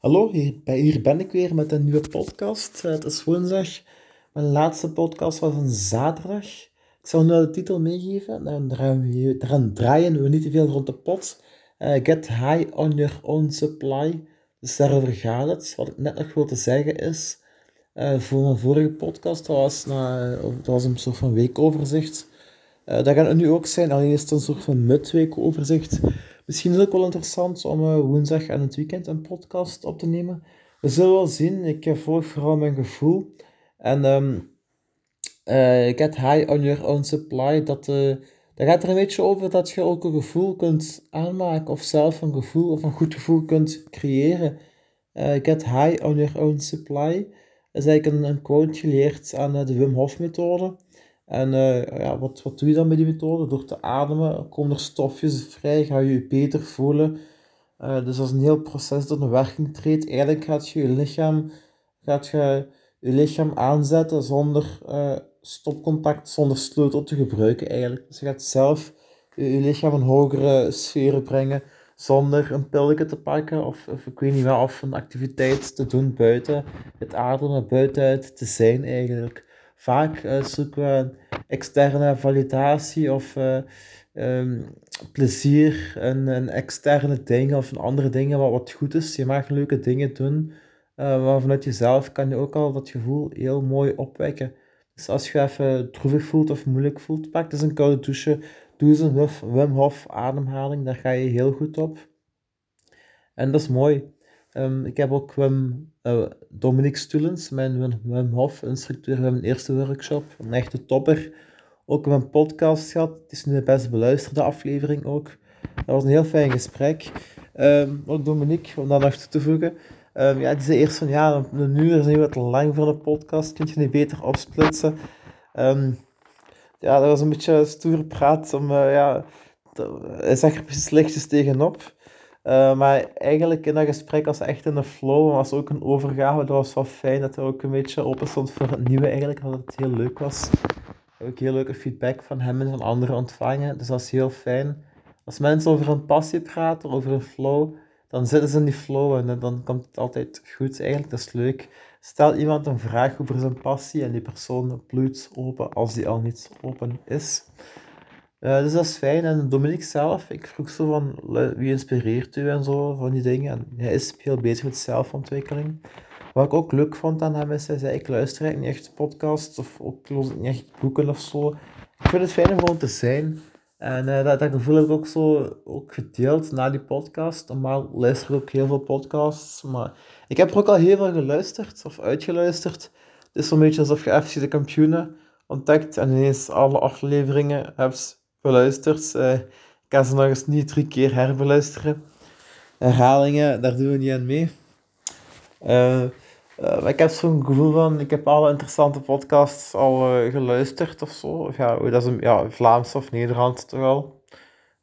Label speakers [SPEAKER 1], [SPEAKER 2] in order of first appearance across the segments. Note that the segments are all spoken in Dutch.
[SPEAKER 1] Hallo, hier, hier ben ik weer met een nieuwe podcast. Eh, het is woensdag. Mijn laatste podcast was een zaterdag. Ik zal nu de titel meegeven. Dan daaraan draaien we niet te veel rond de pot. Uh, get high on your own supply. Dus daarover gaat het. Wat ik net nog wilde zeggen is... Uh, voor mijn vorige podcast, was, na, dat was een soort van weekoverzicht. Uh, dat gaat het nu ook zijn, alleen is het een soort van midweekoverzicht. Misschien is het ook wel interessant om uh, woensdag en het weekend een podcast op te nemen. We zullen wel zien. Ik volg vooral mijn gevoel. En um, uh, get high on your own supply. Dat, uh, dat gaat er een beetje over dat je ook een gevoel kunt aanmaken. Of zelf een gevoel of een goed gevoel kunt creëren. get high on your own supply. Dat is eigenlijk een, een quote geleerd aan de Wim Hof methode. En uh, ja, wat, wat doe je dan met die methode? Door te ademen komen er stofjes vrij, ga je je beter voelen. Uh, dus als een heel proces dat in werking treedt, eigenlijk gaat je je lichaam, gaat je, je lichaam aanzetten zonder uh, stopcontact, zonder sleutel te gebruiken eigenlijk. Dus je gaat zelf je, lichaam in hogere sferen brengen zonder een pilletje te pakken of, of ik weet niet wel, of een activiteit te doen buiten het ademen, buiten te zijn eigenlijk vaak uh, zoeken we externe validatie of uh, um, plezier en externe dingen of andere dingen wat, wat goed is. Je mag leuke dingen doen, uh, maar vanuit jezelf kan je ook al dat gevoel heel mooi opwekken. Dus als je even droevig voelt of moeilijk voelt, pak dus een koude douche, doe eens een Wim Hof ademhaling, daar ga je heel goed op. En dat is mooi. Um, ik heb ook uh, Dominique Stulens, mijn Wim, Hof instructeur van mijn eerste workshop, een echte topper. Ook een podcast gehad, het is nu de best beluisterde aflevering ook. Dat was een heel fijn gesprek. Um, ook Dominique, om daar nog toe te voegen. Ja, die zei eerst van ja, een uur is niet wat lang voor een podcast, kun je niet beter opsplitsen. ja, dat was een beetje stoer praat om, uh, ja, hij zag er precies tegenop. Uh, maar eigenlijk in dat gesprek was echt in de flow, was ook een overgave. Dat was wel fijn dat hij ook een beetje open stond voor het nieuwe eigenlijk, dat het heel leuk was. Heb ook heel leuke feedback van hem en van anderen ontvangen, dus dat is heel fijn. Als mensen over een passie praten, over een flow, dan zitten ze in die flow en dan komt het altijd goed eigenlijk, dat is leuk. Stel iemand een vraag over zijn passie en die persoon bloeit open als die al niet open is. Uh, dus dat is fijn. En Dominique zelf, ik vroeg zo van wie inspireert u en zo, van die dingen. En hij is heel bezig met zelfontwikkeling. Wat ik ook leuk vond aan hem is, hij zei, ik luister eigenlijk niet echt podcasts of ook niet echt boeken of zo. Ik vind het fijn om gewoon te zijn. En uh, dat, dat gevoel heb ik ook zo ook gedeeld na die podcast. Normaal luister ik ook heel veel podcasts, maar ik heb er ook al heel veel geluisterd of uitgeluisterd. Het is zo'n beetje alsof je even de computer ontdekt en ineens alle afleveringen hebt beluisterd. Uh, ik kan ze nog eens niet drie keer herbeluisteren. Herhalingen, daar doen we niet aan mee. Uh, uh, ik heb zo'n gevoel van, ik heb alle interessante podcasts al geluisterd of zo. Of ja, dat is een, ja, Vlaams of Nederlands toch al.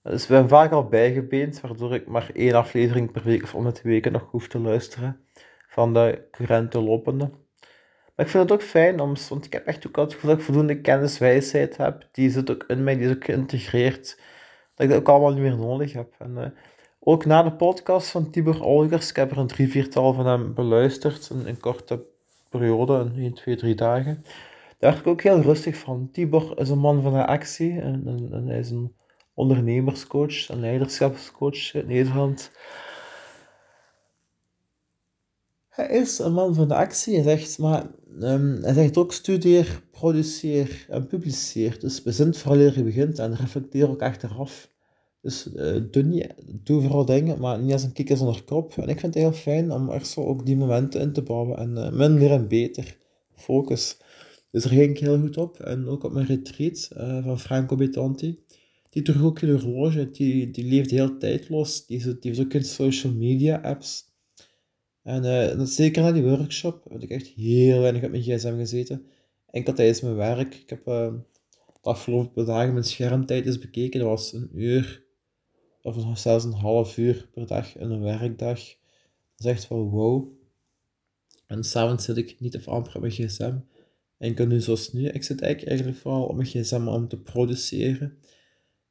[SPEAKER 1] Dus ik ben vaak al bijgebeend, waardoor ik maar één aflevering per week of om de twee weken nog hoef te luisteren. Van de currente lopende. Maar ik vind het ook fijn, om, want ik heb echt ook het gevoel dat ik voldoende kenniswijsheid heb. Die zit ook in mij, die is ook geïntegreerd. Dat ik dat ook allemaal niet meer nodig heb. En uh, ook na de podcast van Tibor Olgers, ik heb er een drie, viertal van hem beluisterd. In een korte periode, in 1, 2, 3 dagen. Daar werd ik ook heel rustig van. Tibor is een man van de actie. En, en, en hij is een ondernemerscoach, een leiderschapscoach in Nederland. Hij is een man van de actie. Hij zegt, maar um, hij zegt ook studeer, produceer en publiceer. Dus bezin vooral eer je begint en reflecteer ook achteraf. Dus uh, doe, niet, doe vooral dingen, maar niet als een kikker zonder kop. En ik vind het heel fijn om echt zo ook die momenten in te bouwen. En uh, minder en beter. Focus. Dus daar ging ik heel goed op. En ook op mijn retreat uh, van Franco Betanti. Die droeg ook een horloge. Die, die leeft heel tijdloos. Die, die heeft ook in social media apps en uh, zeker na die workshop heb ik echt heel weinig op mijn gsm gezeten. Enkel tijdens mijn werk. Ik heb uh, de afgelopen dagen mijn schermtijd eens bekeken. Dat was een uur of zelfs een half uur per dag in een werkdag. Dat is echt wel wow. En s'avonds zit ik niet of amper op mijn gsm. Enkel nu zoals nu. Ik zit eigenlijk, vooral op mijn gsm om te produceren.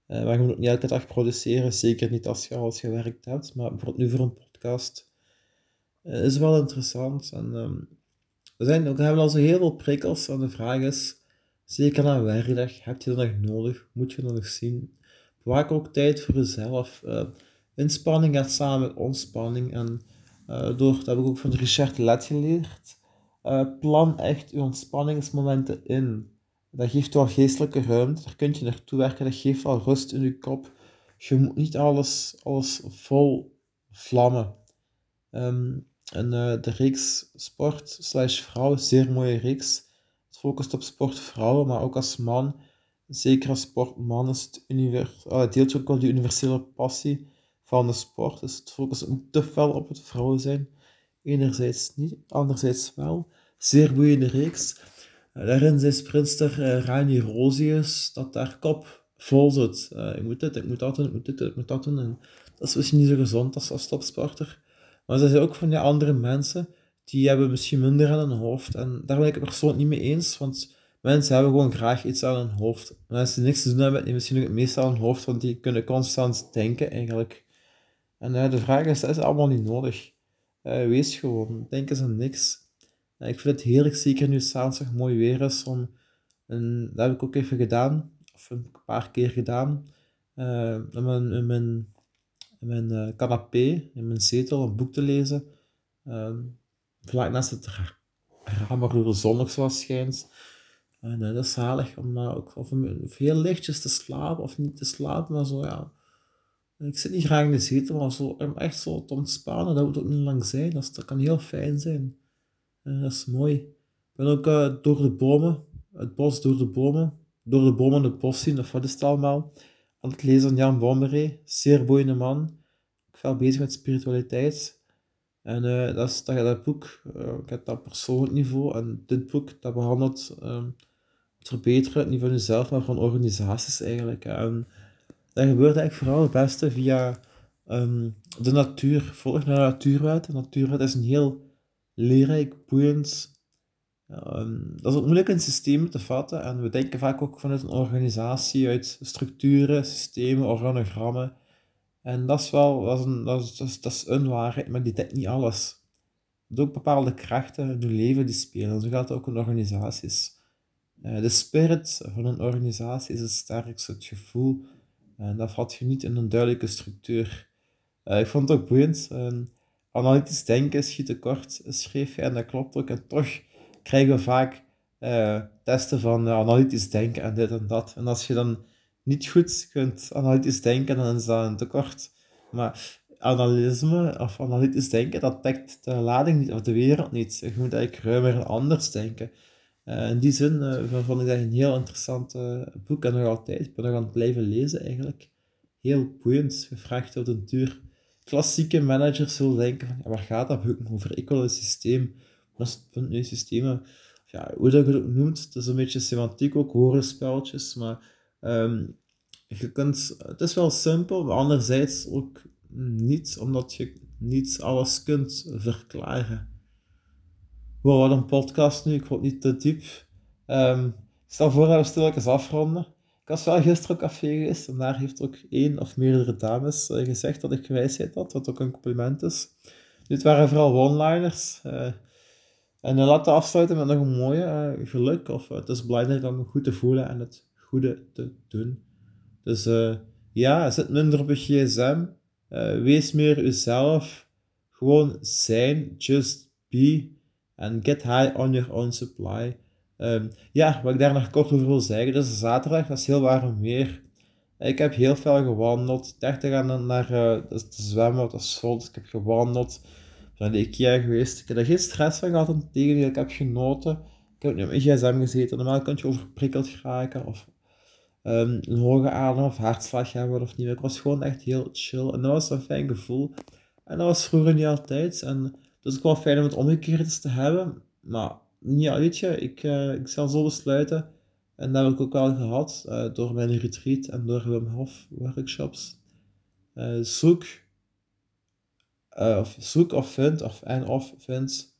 [SPEAKER 1] Uh, maar je moet ook niet elke dag produceren. Zeker niet als je al gewerkt hebt. Maar bijvoorbeeld nu voor een podcast is wel interessant. En, um, we, zijn, we hebben al zo heel veel prikkels. En de vraag is, zeker na een werkdag, heb je dat nog nodig? Moet je dat nog zien? Bewaak ook tijd voor jezelf. Uh, inspanning gaat samen met ontspanning. En uh, door, dat heb ik ook van Richard Let geleerd. Plan echt je ontspanningsmomenten in. Dat geeft wel geestelijke ruimte, daar kun je naartoe werken, dat geeft wel rust in je kop. Je moet niet alles, alles vol vlammen. Um, en uh, de reeks Sport slash Vrouw, zeer mooie reeks. Het focust op sportvrouwen, maar ook als man. Zeker als sportman is het, univers, uh, het deelt ook wel die universele passie van de sport. Dus het focust niet te fel op het vrouwen zijn. Enerzijds niet, anderzijds wel. Zeer boeiende reeks. Uh, daarin zei sprinster uh, Rani Rosius dat daar kop vol zit. Ik moet dit, ik moet dat doen, ik moet dit, ik moet dat doen. En dat is misschien niet zo gezond als, als topsporter. Maar ze zijn ook van die andere mensen, die hebben misschien minder aan hun hoofd. En daar ben ik het persoonlijk niet mee eens, want mensen hebben gewoon graag iets aan hun hoofd. Mensen die niks te doen hebben, die misschien ook het meeste aan hun hoofd, want die kunnen constant denken eigenlijk. En uh, de vraag is, dat is allemaal niet nodig. Uh, wees gewoon, denk eens aan niks. Uh, ik vind het heerlijk, zeker nu s'avonds mooi weer is, om, en dat heb ik ook even gedaan, of een paar keer gedaan, in mijn, mijn in mijn uh, in mijn zetel, een boek te lezen. Um, vlak naast het raam waar de zon nog schijnt. En uh, dat is zalig om uh, ook of, heel lichtjes te slapen of niet te slapen, maar zo ja. Ik zit niet graag in de zetel, maar zo, om echt zo te ontspannen, dat moet ook niet lang zijn. Dat, dat kan heel fijn zijn. dat is mooi. Ik ben ook door de bomen, het bos door de bomen, door de bomen het bos zien, of wat is het allemaal aan het lezen van Jan Bomberé. Zeer boeiende man. Ik veel bezig met spiritualiteit. En uh, dat, is, dat, dat boek, uh, ik heb dat persoonlijk niveau. En dit boek, dat behandelt um, het verbeteren, niet van jezelf, maar van organisaties eigenlijk. En dat gebeurt eigenlijk vooral het beste via um, de natuur. Volg naar de natuurwet. De natuurwet is een heel leerrijk, boeiend Ehm, dat is ook moeilijk in systemen te vatten en we denken vaak ook vanuit een organisatie, uit structuren, systemen, organogrammen. En dat is wel dat is een, dat is, dat is, een waarheid, maar die dekt niet alles. Er ook bepaalde krachten in je leven die spelen. Zo gaat het ook in organisaties. Uh, de spirit van een organisatie is het sterkste, het gevoel. En dat vat je niet in een duidelijke structuur. Uh, ik vond het ook boeiend. Uh, analytisch denken schiet tekort, schreef hij, en dat klopt ook. En toch krijgen we vaak uh, testen van uh, analytisch denken en dit en dat. En als je dan niet goed kunt analytisch denken, dan is dat een tekort. Maar analysme of analytisch denken, dat dekt de lading niet, of de wereld niet. Je moet eigenlijk ruimer en anders denken. Uh, in die zin vond ik dat een heel interessant boek en nog altijd. Ik ben nog aan het blijven lezen eigenlijk. Heel boeiend, gevraagd op de duur. Klassieke managers zullen denken ja, waar gaat dat boek over? Ik wil een systeem dat is het punt nu, systemen. Ja, hoe dat je het ook noemt, het is een beetje semantiek ook, horenspeltjes, maar um, je kunt, het is wel simpel, maar anderzijds ook niet, omdat je niet alles kunt verklaren. Wow, wat een podcast nu, ik word niet te diep. Um, stel voor dat we stilletjes afronden. Ik was wel gisteren op café geweest en daar heeft ook één of meerdere dames uh, gezegd dat ik wijsheid had, wat ook een compliment is. Dit waren vooral one-liners. Uh, en dan laten afsluiten met nog een mooie uh, geluk. Of uh, het is belangrijk om goed te voelen en het goede te doen. Dus uh, ja, zit minder op je gsm. wees meer jezelf. Gewoon zijn. Just be. And get high on your own supply. Um, ja, wat ik daar nog kort over wil zeggen. Is zaterdag. Dat is heel warm weer. Ik heb heel veel gewandeld. 30 aan naar uh, zwemmen. Dat is vol. Dus ik heb gewandeld ben de IKEA geweest. Ik heb er geen stress van gehad tegen ik heb genoten. Ik heb niet op mijn gsm gezeten. Normaal kan je overprikkeld geraken of um, een hoge adem of hartslag hebben of niet. Ik was gewoon echt heel chill en dat was een fijn gevoel. En dat was vroeger niet altijd. En is ook wel fijn om het omgekeerd te hebben. Maar ja, weet je, ik, uh, ik zal zo besluiten. En dat heb ik ook wel gehad uh, door mijn retreat en door Wim Hof workshops. Uh, zoek eh, of zoek of vind, of en of vind.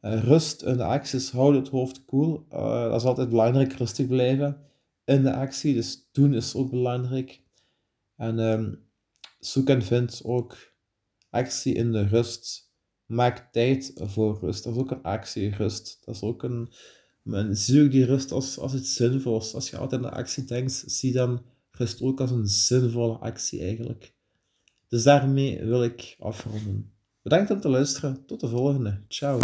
[SPEAKER 1] Eh, rust in de acties, houd het hoofd koel. Eh, dat is altijd belangrijk, rustig blijven in de actie. Dus doen is ook belangrijk. En ehm, zoek en vind ook actie in de rust. Maak tijd voor rust. Dat is ook een actie, rust. Dat is ook een... Men zie ook die rust als, als iets zinvols. Als je altijd aan de actie denkt, zie dan rust ook als een zinvolle actie eigenlijk. Dus daarmee wil ik afronden. Bedankt om te luisteren. Tot de volgende. Ciao.